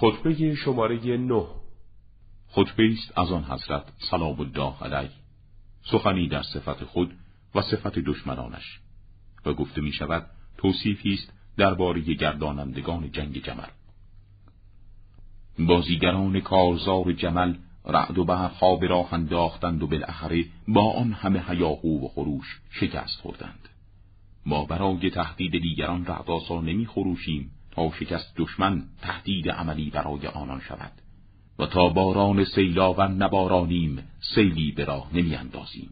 خطبه شماره نه. خطبه است از آن حضرت سلام الله علیه. سخنی در صفت خود و صفت دشمنانش. و گفته می شود توصیفی است درباره گردانندگان جنگ جمل. بازیگران کارزار جمل رعد و برق خواب راه انداختند و بالاخره با آن همه هیاهو و خروش شکست خوردند. ما برای تهدید دیگران رعداسا نمی خروشیم. تا شکست دشمن تهدید عملی برای آنان شود و تا باران سیلاور نبارانیم سیلی به راه نمی اندازیم.